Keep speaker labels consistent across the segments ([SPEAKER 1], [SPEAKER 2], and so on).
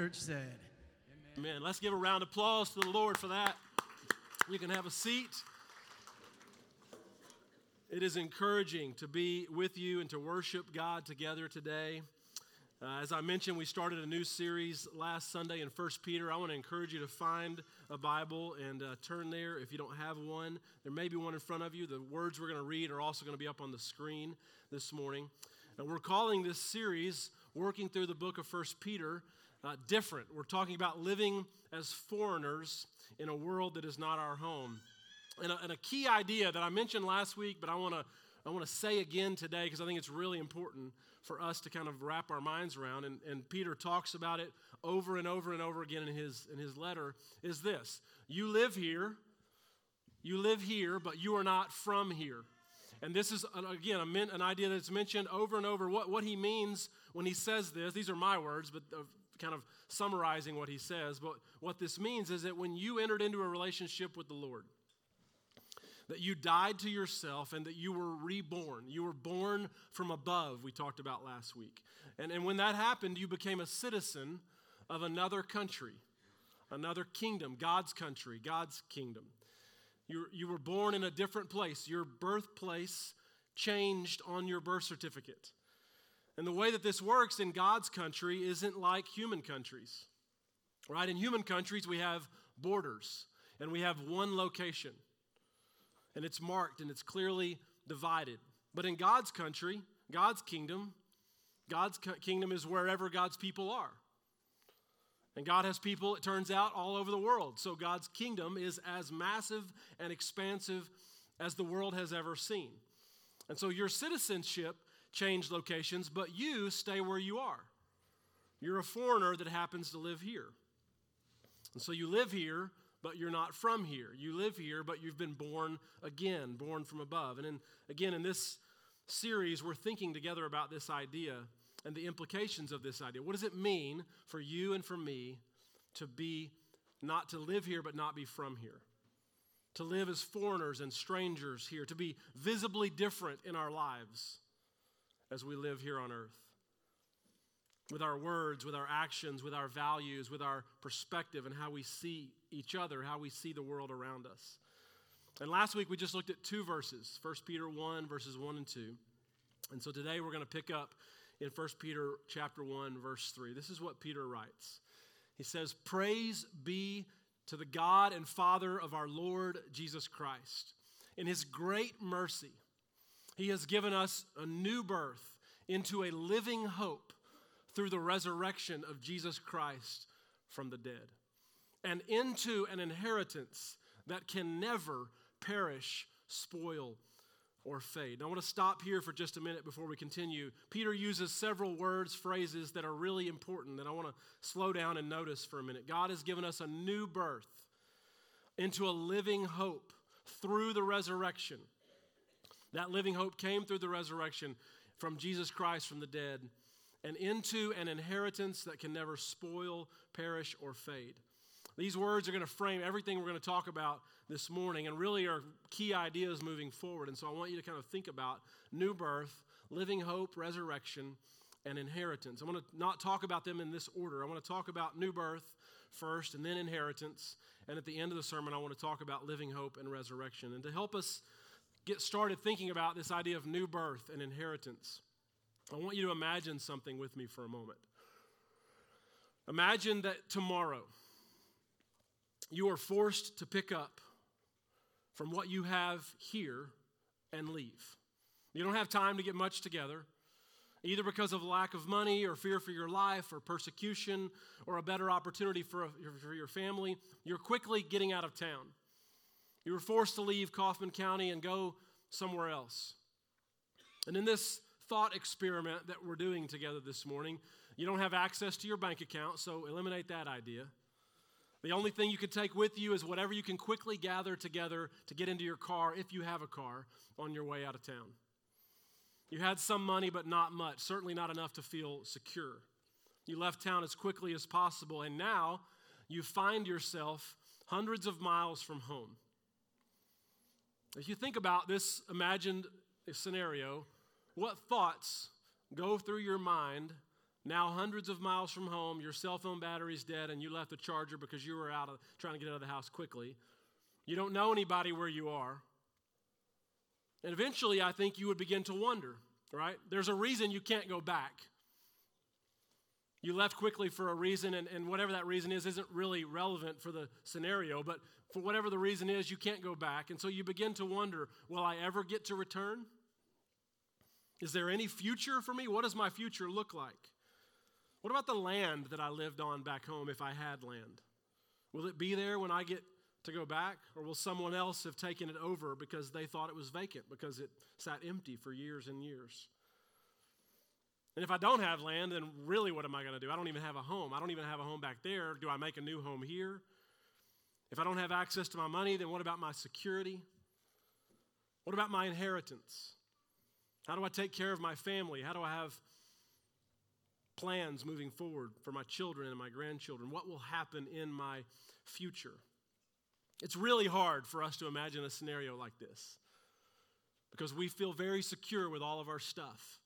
[SPEAKER 1] Church said.
[SPEAKER 2] Amen. Let's give a round of applause to the Lord for that. You can have a seat. It is encouraging to be with you and to worship God together today. Uh, as I mentioned, we started a new series last Sunday in 1 Peter. I want to encourage you to find a Bible and uh, turn there if you don't have one. There may be one in front of you. The words we're going to read are also going to be up on the screen this morning. And we're calling this series, Working Through the Book of 1 Peter, uh, different. We're talking about living as foreigners in a world that is not our home. And a, and a key idea that I mentioned last week, but I want to I want to say again today because I think it's really important for us to kind of wrap our minds around. And, and Peter talks about it over and over and over again in his in his letter. Is this: you live here, you live here, but you are not from here. And this is, again, an idea that's mentioned over and over. What, what he means when he says this, these are my words, but kind of summarizing what he says. But what this means is that when you entered into a relationship with the Lord, that you died to yourself and that you were reborn. You were born from above, we talked about last week. And, and when that happened, you became a citizen of another country, another kingdom, God's country, God's kingdom. You, you were born in a different place. Your birthplace changed on your birth certificate. And the way that this works in God's country isn't like human countries. Right? In human countries, we have borders and we have one location. And it's marked and it's clearly divided. But in God's country, God's kingdom, God's kingdom is wherever God's people are. And God has people, it turns out, all over the world. So God's kingdom is as massive and expansive as the world has ever seen. And so your citizenship change locations, but you stay where you are. You're a foreigner that happens to live here. And so you live here, but you're not from here. You live here, but you've been born again, born from above. And in, again, in this series, we're thinking together about this idea and the implications of this idea. What does it mean for you and for me to be, not to live here, but not be from here? To live as foreigners and strangers here, to be visibly different in our lives as we live here on earth. With our words, with our actions, with our values, with our perspective, and how we see each other, how we see the world around us. And last week we just looked at two verses 1 Peter 1, verses 1 and 2. And so today we're going to pick up in 1 Peter chapter 1, verse 3. This is what Peter writes. He says, Praise be to the God and Father of our Lord Jesus Christ. In his great mercy, he has given us a new birth into a living hope through the resurrection of Jesus Christ from the dead, and into an inheritance that can never perish, spoil, or fade. Now, I want to stop here for just a minute before we continue. Peter uses several words, phrases that are really important that I want to slow down and notice for a minute. God has given us a new birth into a living hope through the resurrection. That living hope came through the resurrection from Jesus Christ from the dead and into an inheritance that can never spoil, perish, or fade. These words are going to frame everything we're going to talk about this morning and really are key ideas moving forward. And so I want you to kind of think about new birth, living hope, resurrection, and inheritance. I want to not talk about them in this order. I want to talk about new birth first and then inheritance. And at the end of the sermon, I want to talk about living hope and resurrection. And to help us get started thinking about this idea of new birth and inheritance, I want you to imagine something with me for a moment. Imagine that tomorrow you are forced to pick up from what you have here and leave. You don't have time to get much together, either because of lack of money or fear for your life or persecution or a better opportunity for, a, for your family. You're quickly getting out of town. You were forced to leave Kaufman County and go somewhere else. And in this thought experiment that we're doing together this morning, you don't have access to your bank account, so eliminate that idea. The only thing you can take with you is whatever you can quickly gather together to get into your car, if you have a car, on your way out of town. You had some money, but not much, certainly not enough to feel secure. You left town as quickly as possible, and now you find yourself hundreds of miles from home. If you think about this imagined scenario, what thoughts go through your mind Now, hundreds of miles from home, your cell phone battery's dead, and you left the charger because you were out of, trying to get out of the house quickly. You don't know anybody where you are. And eventually, I think you would begin to wonder, right? There's a reason you can't go back. You left quickly for a reason, and, and whatever that reason is, isn't really relevant for the scenario, but for whatever the reason is, you can't go back. And so you begin to wonder will I ever get to return? Is there any future for me? What does my future look like? What about the land that I lived on back home if I had land? Will it be there when I get to go back? Or will someone else have taken it over because they thought it was vacant, because it sat empty for years and years? And if I don't have land, then really what am I going to do? I don't even have a home. I don't even have a home back there. Do I make a new home here? If I don't have access to my money, then what about my security? What about my inheritance? How do I take care of my family? How do I have plans moving forward for my children and my grandchildren? What will happen in my future? It's really hard for us to imagine a scenario like this because we feel very secure with all of our stuff.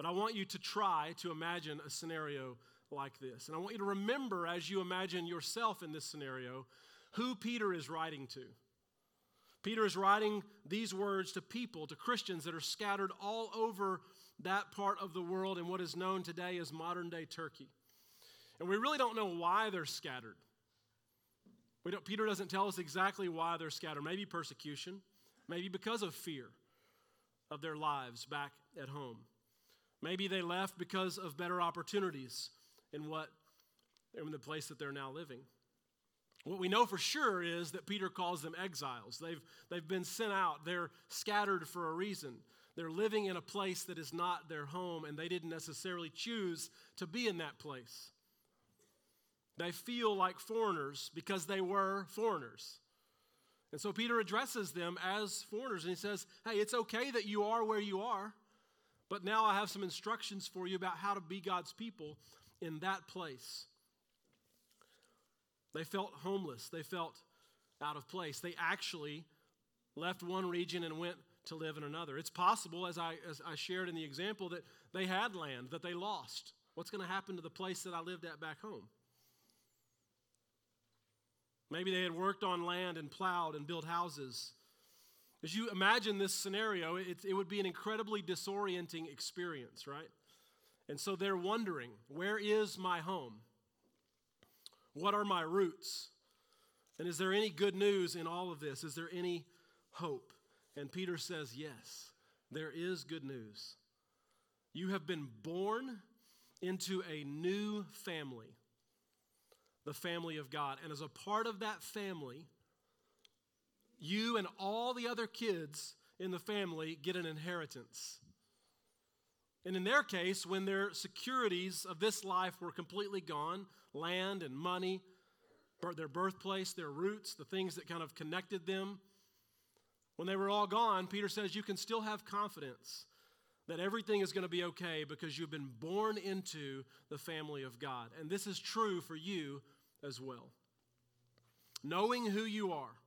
[SPEAKER 2] But I want you to try to imagine a scenario like this. And I want you to remember as you imagine yourself in this scenario who Peter is writing to. Peter is writing these words to people, to Christians that are scattered all over that part of the world in what is known today as modern day Turkey. And we really don't know why they're scattered. We don't, Peter doesn't tell us exactly why they're scattered. Maybe persecution, maybe because of fear of their lives back at home. Maybe they left because of better opportunities in what in the place that they're now living. What we know for sure is that Peter calls them exiles. They've, they've been sent out, they're scattered for a reason. They're living in a place that is not their home, and they didn't necessarily choose to be in that place. They feel like foreigners because they were foreigners. And so Peter addresses them as foreigners, and he says, Hey, it's okay that you are where you are, but now I have some instructions for you about how to be God's people in that place. They felt homeless. They felt out of place. They actually left one region and went to live in another. It's possible, as I, as I shared in the example, that they had land that they lost. What's going to happen to the place that I lived at back home? Maybe they had worked on land and plowed and built houses. As you imagine this scenario, it, it would be an incredibly disorienting experience, right? And so they're wondering, where is my home? What are my roots? And is there any good news in all of this? Is there any hope? And Peter says, Yes, there is good news. You have been born into a new family, the family of God. And as a part of that family, you and all the other kids in the family get an inheritance. And in their case, when their securities of this life were completely gone land and money, their birthplace, their roots, the things that kind of connected them when they were all gone, Peter says you can still have confidence that everything is going to be okay because you've been born into the family of God. And this is true for you as well. Knowing who you are,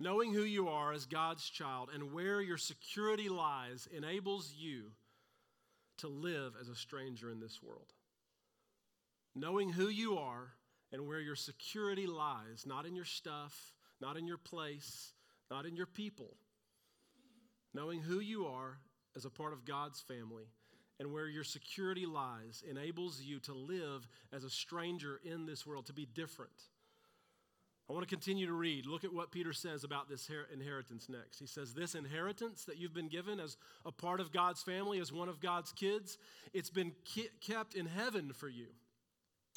[SPEAKER 2] Knowing who you are as God's child and where your security lies enables you to live as a stranger in this world. Knowing who you are and where your security lies, not in your stuff, not in your place, not in your people. Knowing who you are as a part of God's family and where your security lies enables you to live as a stranger in this world, to be different I want to continue to read. Look at what Peter says about this inheritance next. He says, This inheritance that you've been given as a part of God's family, as one of God's kids, it's been kept in heaven for you,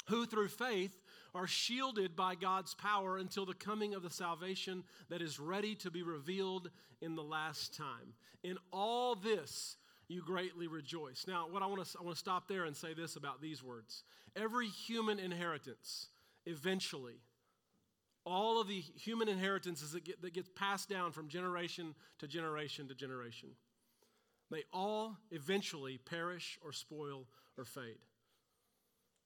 [SPEAKER 2] who through faith are shielded by God's power until the coming of the salvation that is ready to be revealed in the last time. In all this, you greatly rejoice. Now, what I want to I want to stop there and say this about these words. Every human inheritance eventually all of the human inheritances that, get, that gets passed down from generation to generation to generation. They all eventually perish or spoil or fade.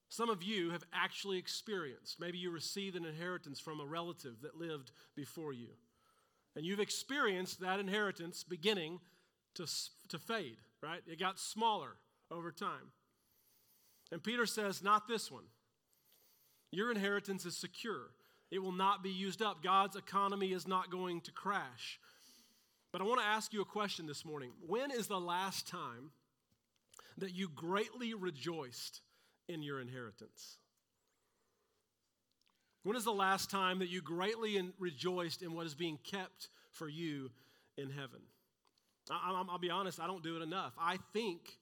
[SPEAKER 2] Some of you have actually experienced, maybe you received an inheritance from a relative that lived before you. And you've experienced that inheritance beginning to, to fade, right? It got smaller over time. And Peter says, Not this one. Your inheritance is secure, it will not be used up. God's economy is not going to crash. But I want to ask you a question this morning. When is the last time that you greatly rejoiced in your inheritance? When is the last time that you greatly rejoiced in what is being kept for you in heaven? I, will be honest, I don't do it enough. I think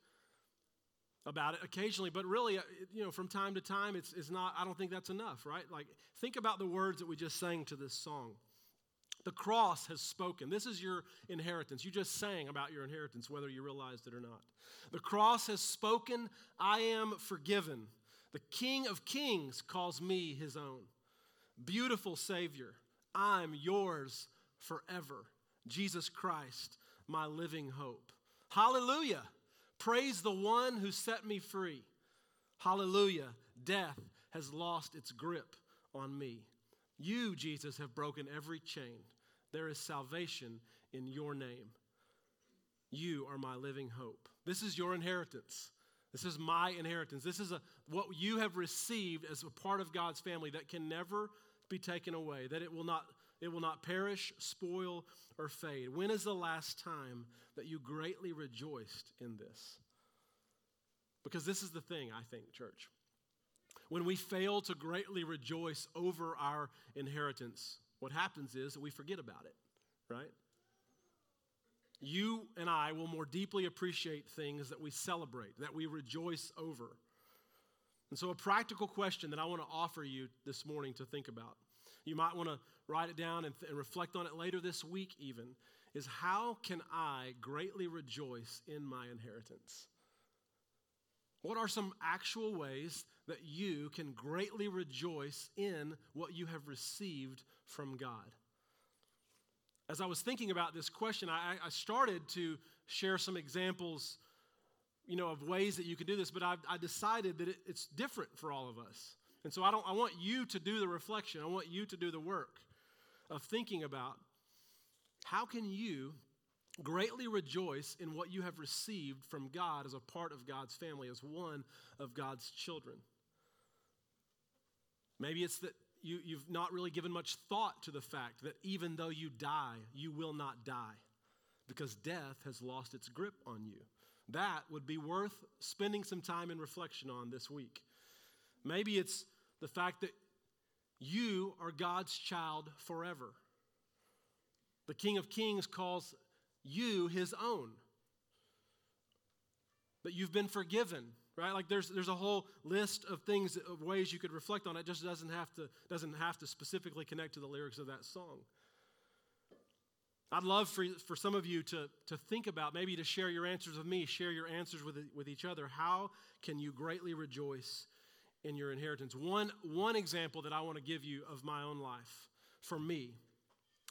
[SPEAKER 2] about it occasionally, but really, uh, you know, from time to time, it's, it's not, I don't think that's enough, right? Like, think about the words that we just sang to this song. The cross has spoken. This is your inheritance. You just sang about your inheritance, whether you realized it or not. The cross has spoken. I am forgiven. The King of Kings calls me his own. Beautiful Savior, I'm yours forever. Jesus Christ, my living hope. Hallelujah. Praise the one who set me free. Hallelujah. Death has lost its grip on me. You, Jesus, have broken every chain. There is salvation in your name. You are my living hope. This is your inheritance. This is my inheritance. This is a, what you have received as a part of God's family that can never be taken away, that it will not, it will not perish, spoil, or fade. When is the last time that you greatly rejoiced in this? Because this is the thing, I think, church. When we fail to greatly rejoice over our inheritance, what happens is that we forget about it, right? You and I will more deeply appreciate things that we celebrate, that we rejoice over. And so, a practical question that I want to offer you this morning to think about you might want to write it down and, th- and reflect on it later this week, even, is how can I greatly rejoice in my inheritance? What are some actual ways that you can greatly rejoice in what you have received from God? As I was thinking about this question, I, I started to share some examples you know, of ways that you can do this, but I, I decided that it, it's different for all of us. And so I, don't, I want you to do the reflection. I want you to do the work of thinking about how can you greatly rejoice in what you have received from God as a part of God's family, as one of God's children. Maybe it's that you, you've not really given much thought to the fact that even though you die, you will not die because death has lost its grip on you. That would be worth spending some time in reflection on this week. Maybe it's the fact that you are God's child forever. The King of Kings calls you his own. That you've been forgiven, right? Like there's, there's a whole list of things, of ways you could reflect on it. just doesn't have, to, doesn't have to specifically connect to the lyrics of that song. I'd love for, for some of you to, to think about, maybe to share your answers with me, share your answers with, with each other. How can you greatly rejoice in your inheritance. One, one example that I want to give you of my own life for me.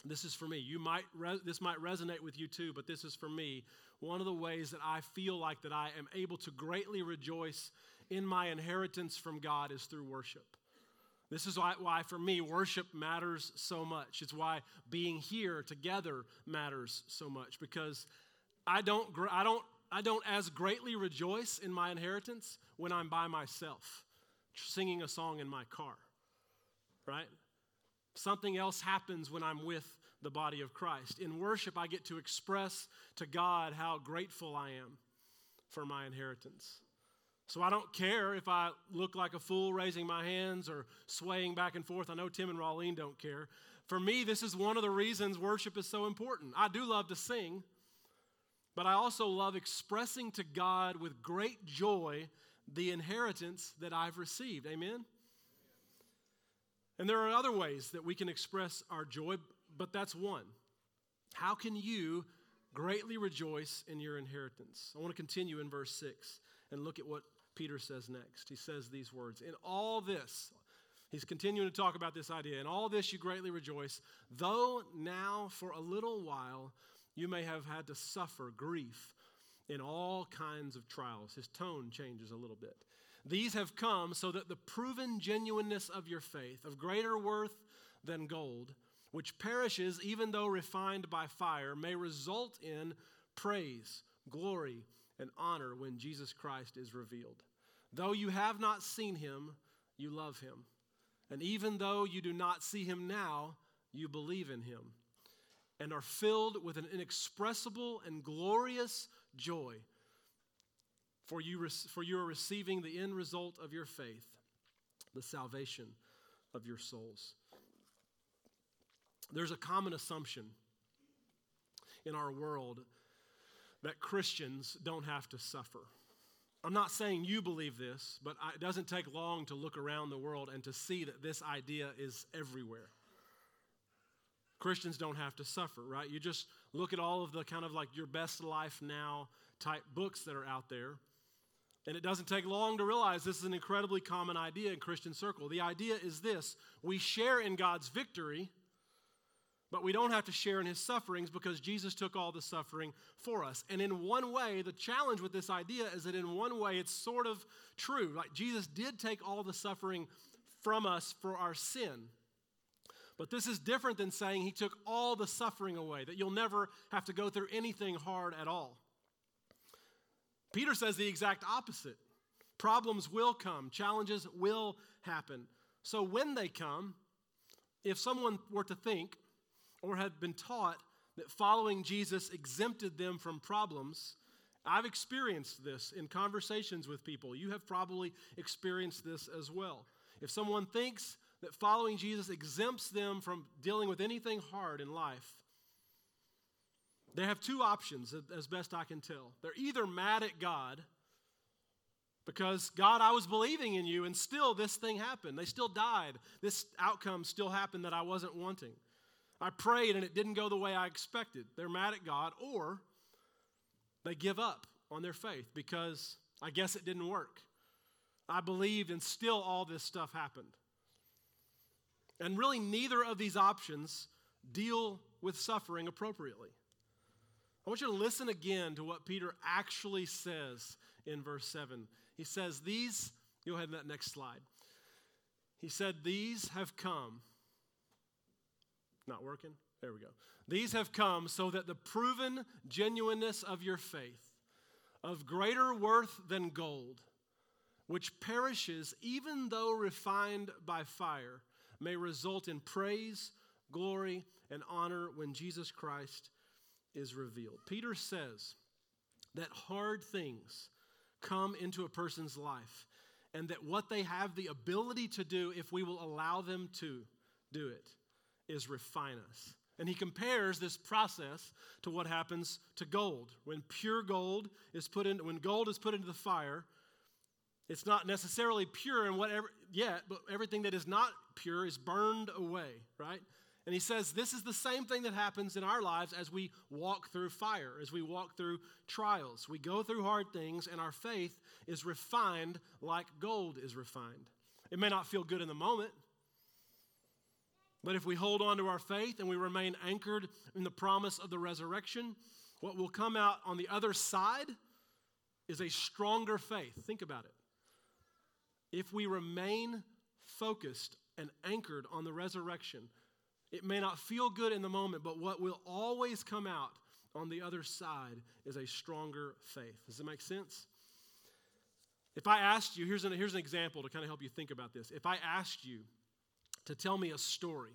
[SPEAKER 2] This is for me. You might re- this might resonate with you too, but this is for me. One of the ways that I feel like that I am able to greatly rejoice in my inheritance from God is through worship. This is why, why, for me, worship matters so much. It's why being here together matters so much because I don't, I don't, I don't as greatly rejoice in my inheritance when I'm by myself singing a song in my car, right? Something else happens when I'm with the body of Christ. In worship, I get to express to God how grateful I am for my inheritance. So I don't care if I look like a fool raising my hands or swaying back and forth. I know Tim and Raulene don't care. For me, this is one of the reasons worship is so important. I do love to sing, but I also love expressing to God with great joy the inheritance that I've received. Amen? And there are other ways that we can express our joy, but that's one. How can you greatly rejoice in your inheritance? I want to continue in verse 6 and look at what Peter says next. He says these words In all this, he's continuing to talk about this idea. In all this you greatly rejoice, though now for a little while you may have had to suffer grief in all kinds of trials. His tone changes a little bit. These have come so that the proven genuineness of your faith, of greater worth than gold, which perishes even though refined by fire, may result in praise, glory, and honor when Jesus Christ is revealed. Though you have not seen him, you love him. And even though you do not see him now, you believe in him and are filled with an inexpressible and glorious joy. For you, for you are receiving the end result of your faith, the salvation of your souls. There's a common assumption in our world that Christians don't have to suffer. I'm not saying you believe this, but it doesn't take long to look around the world and to see that this idea is everywhere. Christians don't have to suffer, right? You just look at all of the kind of like your best life now type books that are out there. And it doesn't take long to realize this is an incredibly common idea in Christian circle. The idea is this we share in God's victory but we don't have to share in his sufferings because Jesus took all the suffering for us. And in one way, the challenge with this idea is that in one way it's sort of true. Like Jesus did take all the suffering from us for our sin. But this is different than saying he took all the suffering away, that you'll never have to go through anything hard at all. Peter says the exact opposite. Problems will come, challenges will happen. So when they come, if someone were to think, or had been taught that following Jesus exempted them from problems. I've experienced this in conversations with people. You have probably experienced this as well. If someone thinks that following Jesus exempts them from dealing with anything hard in life, they have two options, as best I can tell. They're either mad at God because, God, I was believing in you, and still this thing happened. They still died. This outcome still happened that I wasn't wanting. I prayed and it didn't go the way I expected. They're mad at God, or they give up on their faith because I guess it didn't work. I believed and still all this stuff happened. And really, neither of these options deal with suffering appropriately. I want you to listen again to what Peter actually says in verse 7. He says, These, go ahead in that next slide. He said, These have come not working? There we go. These have come so that the proven genuineness of your faith, of greater worth than gold, which perishes even though refined by fire, may result in praise, glory, and honor when Jesus Christ is revealed. Peter says that hard things come into a person's life, and that what they have the ability to do, if we will allow them to do it, is refine us. And he compares this process to what happens to gold. When pure gold is put in, when gold is put into the fire, it's not necessarily pure and whatever yet, but everything that is not pure is burned away, right? And he says this is the same thing that happens in our lives as we walk through fire, as we walk through trials. We go through hard things, and our faith is refined like gold is refined. It may not feel good in the moment, but if we hold on to our faith and we remain anchored in the promise of the resurrection, what will come out on the other side is a stronger faith. Think about it. If we remain focused and anchored on the resurrection, it may not feel good in the moment, but what will always come out on the other side is a stronger faith. Does it make sense? If I asked you, here's an, here's an example to kind of help you think about this. If I asked you, to tell me a story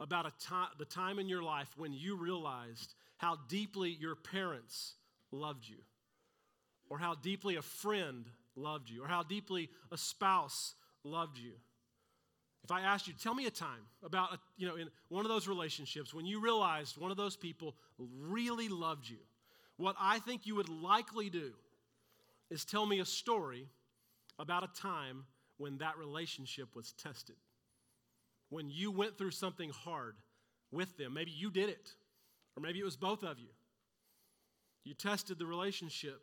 [SPEAKER 2] about a time, the time in your life when you realized how deeply your parents loved you, or how deeply a friend loved you, or how deeply a spouse loved you. If I asked you, tell me a time about, a, you know, in one of those relationships when you realized one of those people really loved you, what I think you would likely do is tell me a story about a time when that relationship was tested when you went through something hard with them. Maybe you did it, or maybe it was both of you. You tested the relationship.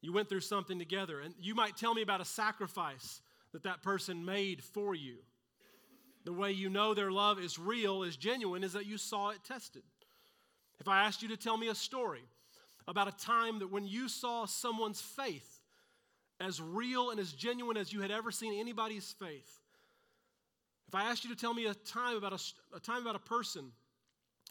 [SPEAKER 2] You went through something together. And you might tell me about a sacrifice that that person made for you. The way you know their love is real, is genuine, is that you saw it tested. If I asked you to tell me a story about a time that when you saw someone's faith as real and as genuine as you had ever seen anybody's faith, if I asked you to tell me a time about a, a time about a person,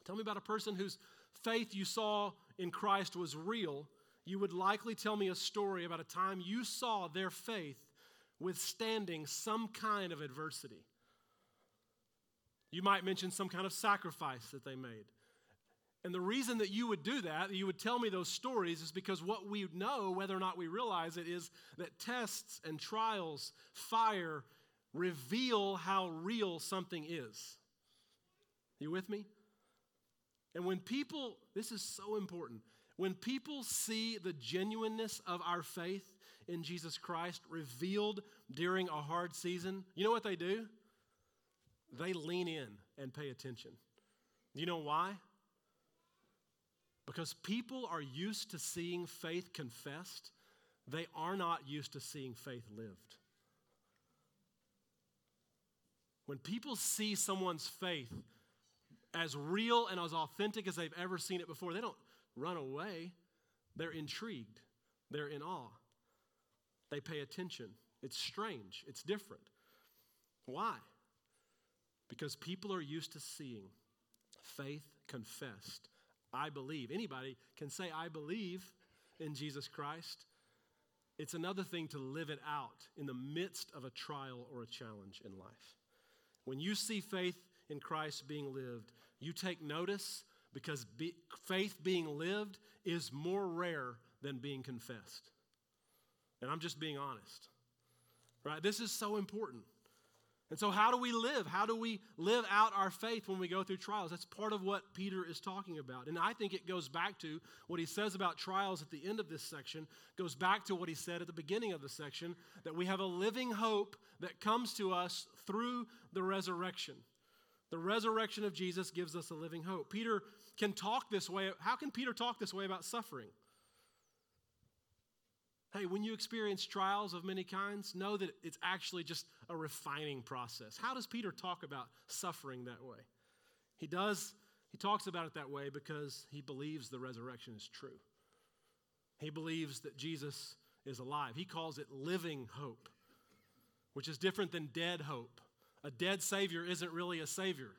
[SPEAKER 2] tell me about a person whose faith you saw in Christ was real, you would likely tell me a story about a time you saw their faith withstanding some kind of adversity. You might mention some kind of sacrifice that they made. And the reason that you would do that, you would tell me those stories, is because what we know, whether or not we realize it, is that tests and trials, fire, reveal how real something is. You with me? And when people, this is so important, when people see the genuineness of our faith in Jesus Christ revealed during a hard season, you know what they do? They lean in and pay attention. You know why? Because people are used to seeing faith confessed, they are not used to seeing faith lived. When people see someone's faith as real and as authentic as they've ever seen it before, they don't run away. They're intrigued, they're in awe, they pay attention. It's strange, it's different. Why? Because people are used to seeing faith confessed I believe. Anybody can say, I believe in Jesus Christ. It's another thing to live it out in the midst of a trial or a challenge in life. When you see faith in Christ being lived, you take notice because be, faith being lived is more rare than being confessed. And I'm just being honest. Right? This is so important. And so, how do we live? How do we live out our faith when we go through trials? That's part of what Peter is talking about. And I think it goes back to what he says about trials at the end of this section, goes back to what he said at the beginning of the section that we have a living hope that comes to us through the resurrection. The resurrection of Jesus gives us a living hope. Peter can talk this way. How can Peter talk this way about suffering? Hey, when you experience trials of many kinds, know that it's actually just a refining process. How does Peter talk about suffering that way? He does, he talks about it that way because he believes the resurrection is true. He believes that Jesus is alive. He calls it living hope, which is different than dead hope. A dead Savior isn't really a Savior.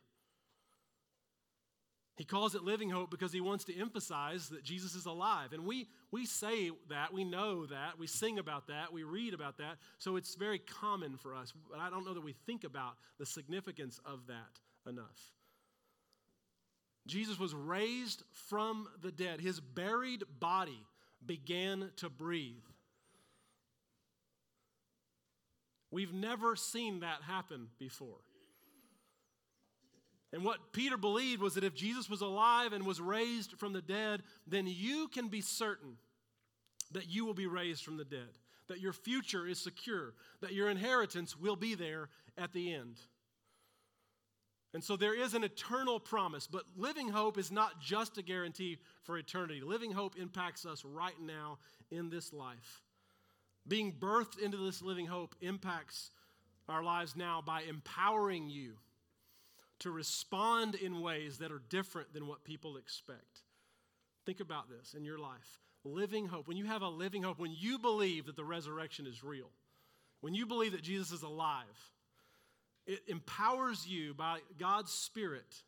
[SPEAKER 2] He calls it living hope because he wants to emphasize that Jesus is alive. And we, we say that, we know that, we sing about that, we read about that, so it's very common for us. But I don't know that we think about the significance of that enough. Jesus was raised from the dead, his buried body began to breathe. We've never seen that happen before. And what Peter believed was that if Jesus was alive and was raised from the dead, then you can be certain that you will be raised from the dead, that your future is secure, that your inheritance will be there at the end. And so there is an eternal promise, but living hope is not just a guarantee for eternity. Living hope impacts us right now in this life. Being birthed into this living hope impacts our lives now by empowering you to respond in ways that are different than what people expect. Think about this in your life. Living hope. When you have a living hope, when you believe that the resurrection is real, when you believe that Jesus is alive, it empowers you by God's Spirit,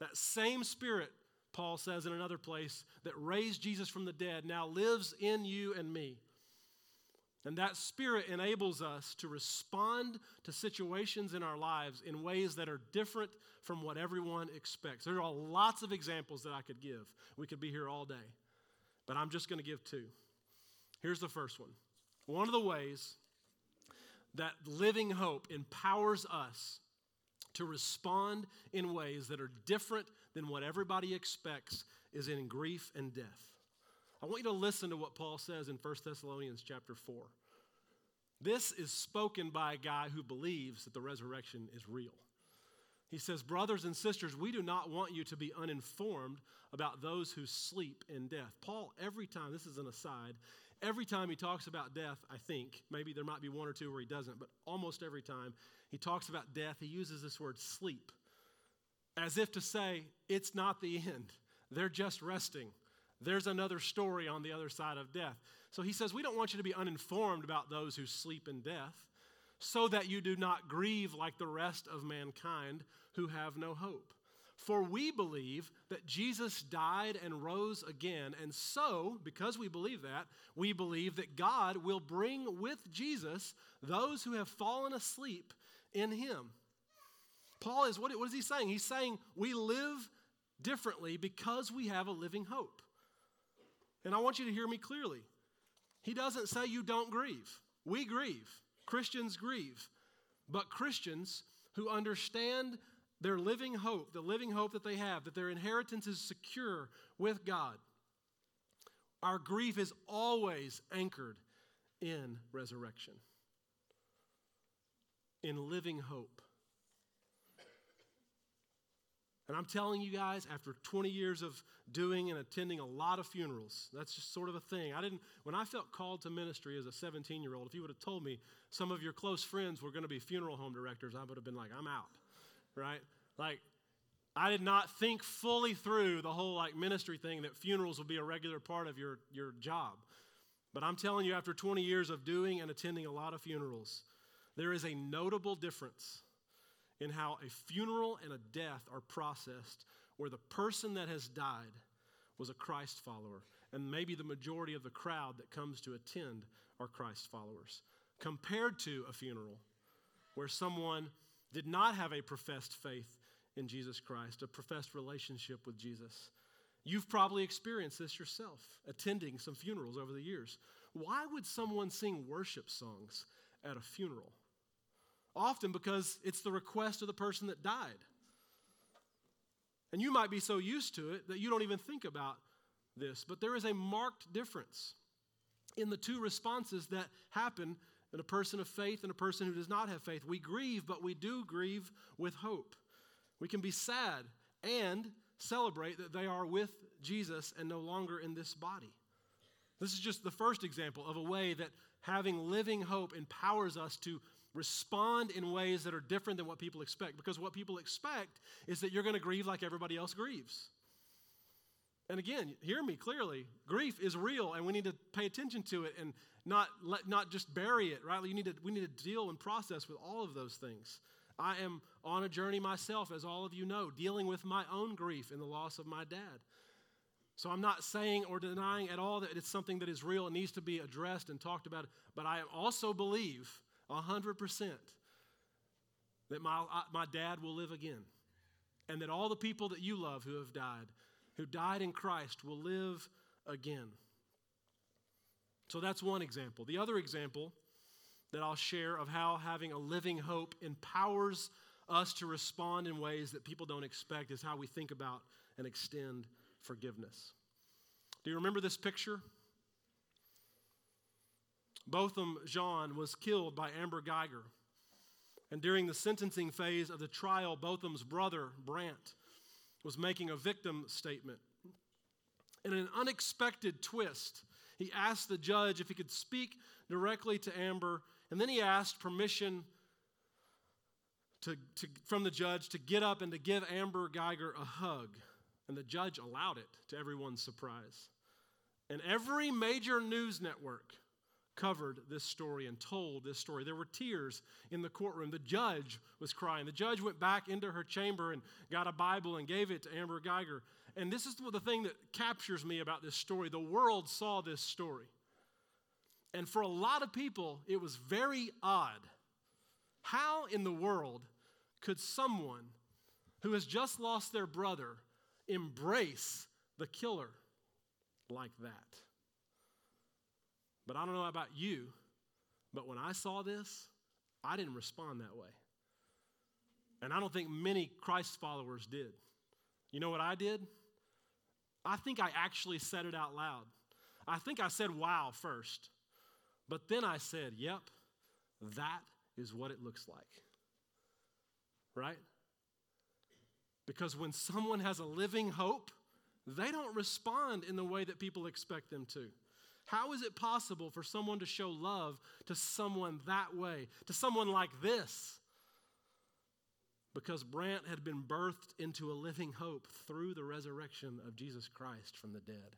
[SPEAKER 2] that same Spirit, Paul says in another place, that raised Jesus from the dead now lives in you and me. And that spirit enables us to respond to situations in our lives in ways that are different from what everyone expects. There are lots of examples that I could give. We could be here all day, but I'm just going to give two. Here's the first one. One of the ways that living hope empowers us to respond in ways that are different than what everybody expects is in grief and death. I want you to listen to what Paul says in 1 Thessalonians chapter 4. This is spoken by a guy who believes that the resurrection is real. He says, Brothers and sisters, we do not want you to be uninformed about those who sleep in death. Paul, every time, this is an aside, every time he talks about death, I think, maybe there might be one or two where he doesn't, but almost every time he talks about death, he uses this word sleep as if to say, it's not the end. They're just resting. There's another story on the other side of death. So he says, We don't want you to be uninformed about those who sleep in death, so that you do not grieve like the rest of mankind who have no hope. For we believe that Jesus died and rose again. And so, because we believe that, we believe that God will bring with Jesus those who have fallen asleep in him. Paul is, what, is he saying? He's saying we live differently because we have a living hope. And I want you to hear me clearly. He doesn't say you don't grieve. We grieve. Christians grieve. But Christians who understand their living hope, the living hope that they have, that their inheritance is secure with God, our grief is always anchored in resurrection, in living hope. And I'm telling you guys, after 20 years of doing and attending a lot of funerals, that's just sort of a thing. I didn't, when I felt called to ministry as a 17 year old, if you would have told me some of your close friends were going to be funeral home directors, I would have been like, I'm out, right? Like, I did not think fully through the whole like ministry thing that funerals would be a regular part of your, your job. But I'm telling you, after 20 years of doing and attending a lot of funerals, there is a notable difference in how a funeral and a death are processed where the person that has died was a Christ follower, and maybe the majority of the crowd that comes to attend are Christ followers, compared to a funeral where someone did not have a professed faith in Jesus Christ, a professed relationship with Jesus. You've probably experienced this yourself, attending some funerals over the years. Why would someone sing worship songs at a funeral? Often because it's the request of the person that died. And you might be so used to it that you don't even think about this, but there is a marked difference in the two responses that happen in a person of faith and a person who does not have faith. We grieve, but we do grieve with hope. We can be sad and celebrate that they are with Jesus and no longer in this body. This is just the first example of a way that having living hope empowers us to respond in ways that are different than what people expect. Because what people expect is that you're going to grieve like everybody else grieves. And again, hear me clearly. Grief is real, and we need to pay attention to it and not let, not just bury it. Right? You need to, we need to deal and process with all of those things. I am on a journey myself, as all of you know, dealing with my own grief in the loss of my dad. So I'm not saying or denying at all that it's something that is real and needs to be addressed and talked about, but I also believe 100% that my, my dad will live again. And that all the people that you love who have died, who died in Christ, will live again. So that's one example. The other example that I'll share of how having a living hope empowers us to respond in ways that people don't expect is how we think about and extend forgiveness. Do you remember this picture? Botham Jean was killed by Amber Guyger. And during the sentencing phase of the trial, Botham's brother, Brant, was making a victim statement. In an unexpected twist, he asked the judge if he could speak directly to Amber, and then he asked permission to, to, from the judge to get up and to give Amber Guyger a hug. And the judge allowed it to everyone's surprise. And every major news network covered this story and told this story. There were tears in the courtroom. The judge was crying. The judge went back into her chamber and got a Bible and gave it to Amber Guyger. And this is the thing that captures me about this story. The world saw this story. And for a lot of people, it was very odd. How in the world could someone who has just lost their brother embrace the killer like that? But I don't know about you, but when I saw this, I didn't respond that way. And I don't think many Christ followers did. You know what I did? I think I actually said it out loud. I think I said wow first. But then I said, yep, that is what it looks like. Right? Because when someone has a living hope, they don't respond in the way that people expect them to. How is it possible for someone to show love to someone that way, to someone like this? Because Brant had been birthed into a living hope through the resurrection of Jesus Christ from the dead.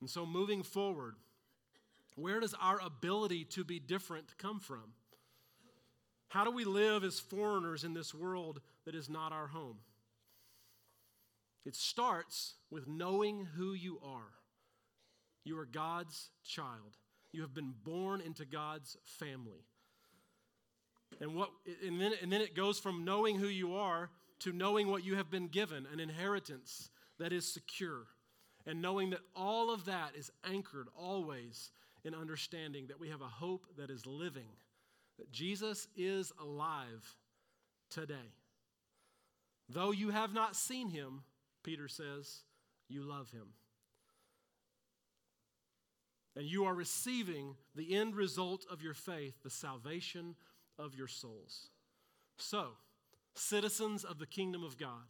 [SPEAKER 2] And so, moving forward, where does our ability to be different come from? How do we live as foreigners in this world that is not our home? It starts with knowing who you are. You are God's child. You have been born into God's family. And, what, and, then, and then it goes from knowing who you are to knowing what you have been given an inheritance that is secure. And knowing that all of that is anchored always in understanding that we have a hope that is living, that Jesus is alive today. Though you have not seen him, Peter says, you love him. And you are receiving the end result of your faith, the salvation of your souls. So, citizens of the kingdom of God,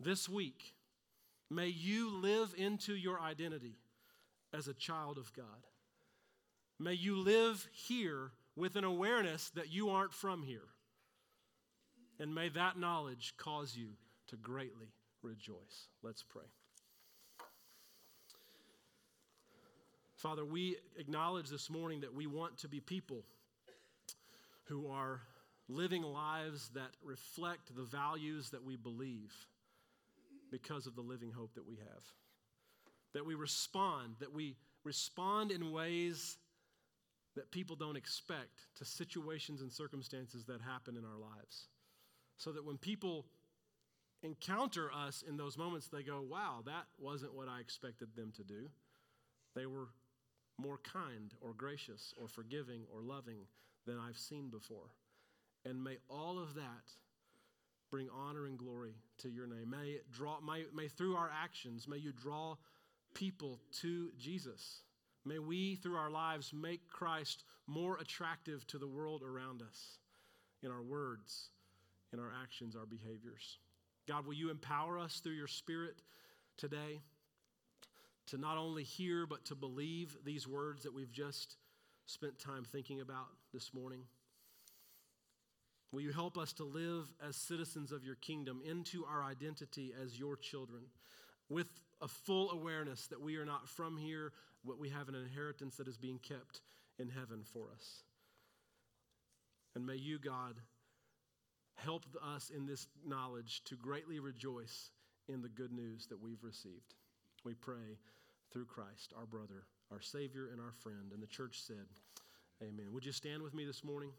[SPEAKER 2] this week, may you live into your identity as a child of God. May you live here with an awareness that you aren't from here. And may that knowledge cause you to greatly rejoice. Let's pray. Father, we acknowledge this morning that we want to be people who are living lives that reflect the values that we believe because of the living hope that we have. That we respond, that we respond in ways that people don't expect to situations and circumstances that happen in our lives. So that when people encounter us in those moments, they go, wow, that wasn't what I expected them to do. They were more kind or gracious or forgiving or loving than I've seen before. And may all of that bring honor and glory to your name. May it draw, may, may through our actions, may you draw people to Jesus. May we, through our lives, make Christ more attractive to the world around us in our words, in our actions, our behaviors. God, will you empower us through your Spirit today to not only hear, but to believe these words that we've just spent time thinking about this morning? Will you help us to live as citizens of your kingdom into our identity as your children with a full awareness that we are not from here, but we have an inheritance that is being kept in heaven for us? And may you, God, help us in this knowledge to greatly rejoice in the good news that we've received. We pray through Christ, our brother, our Savior, and our friend. And the church said, Amen. Would you stand with me this morning?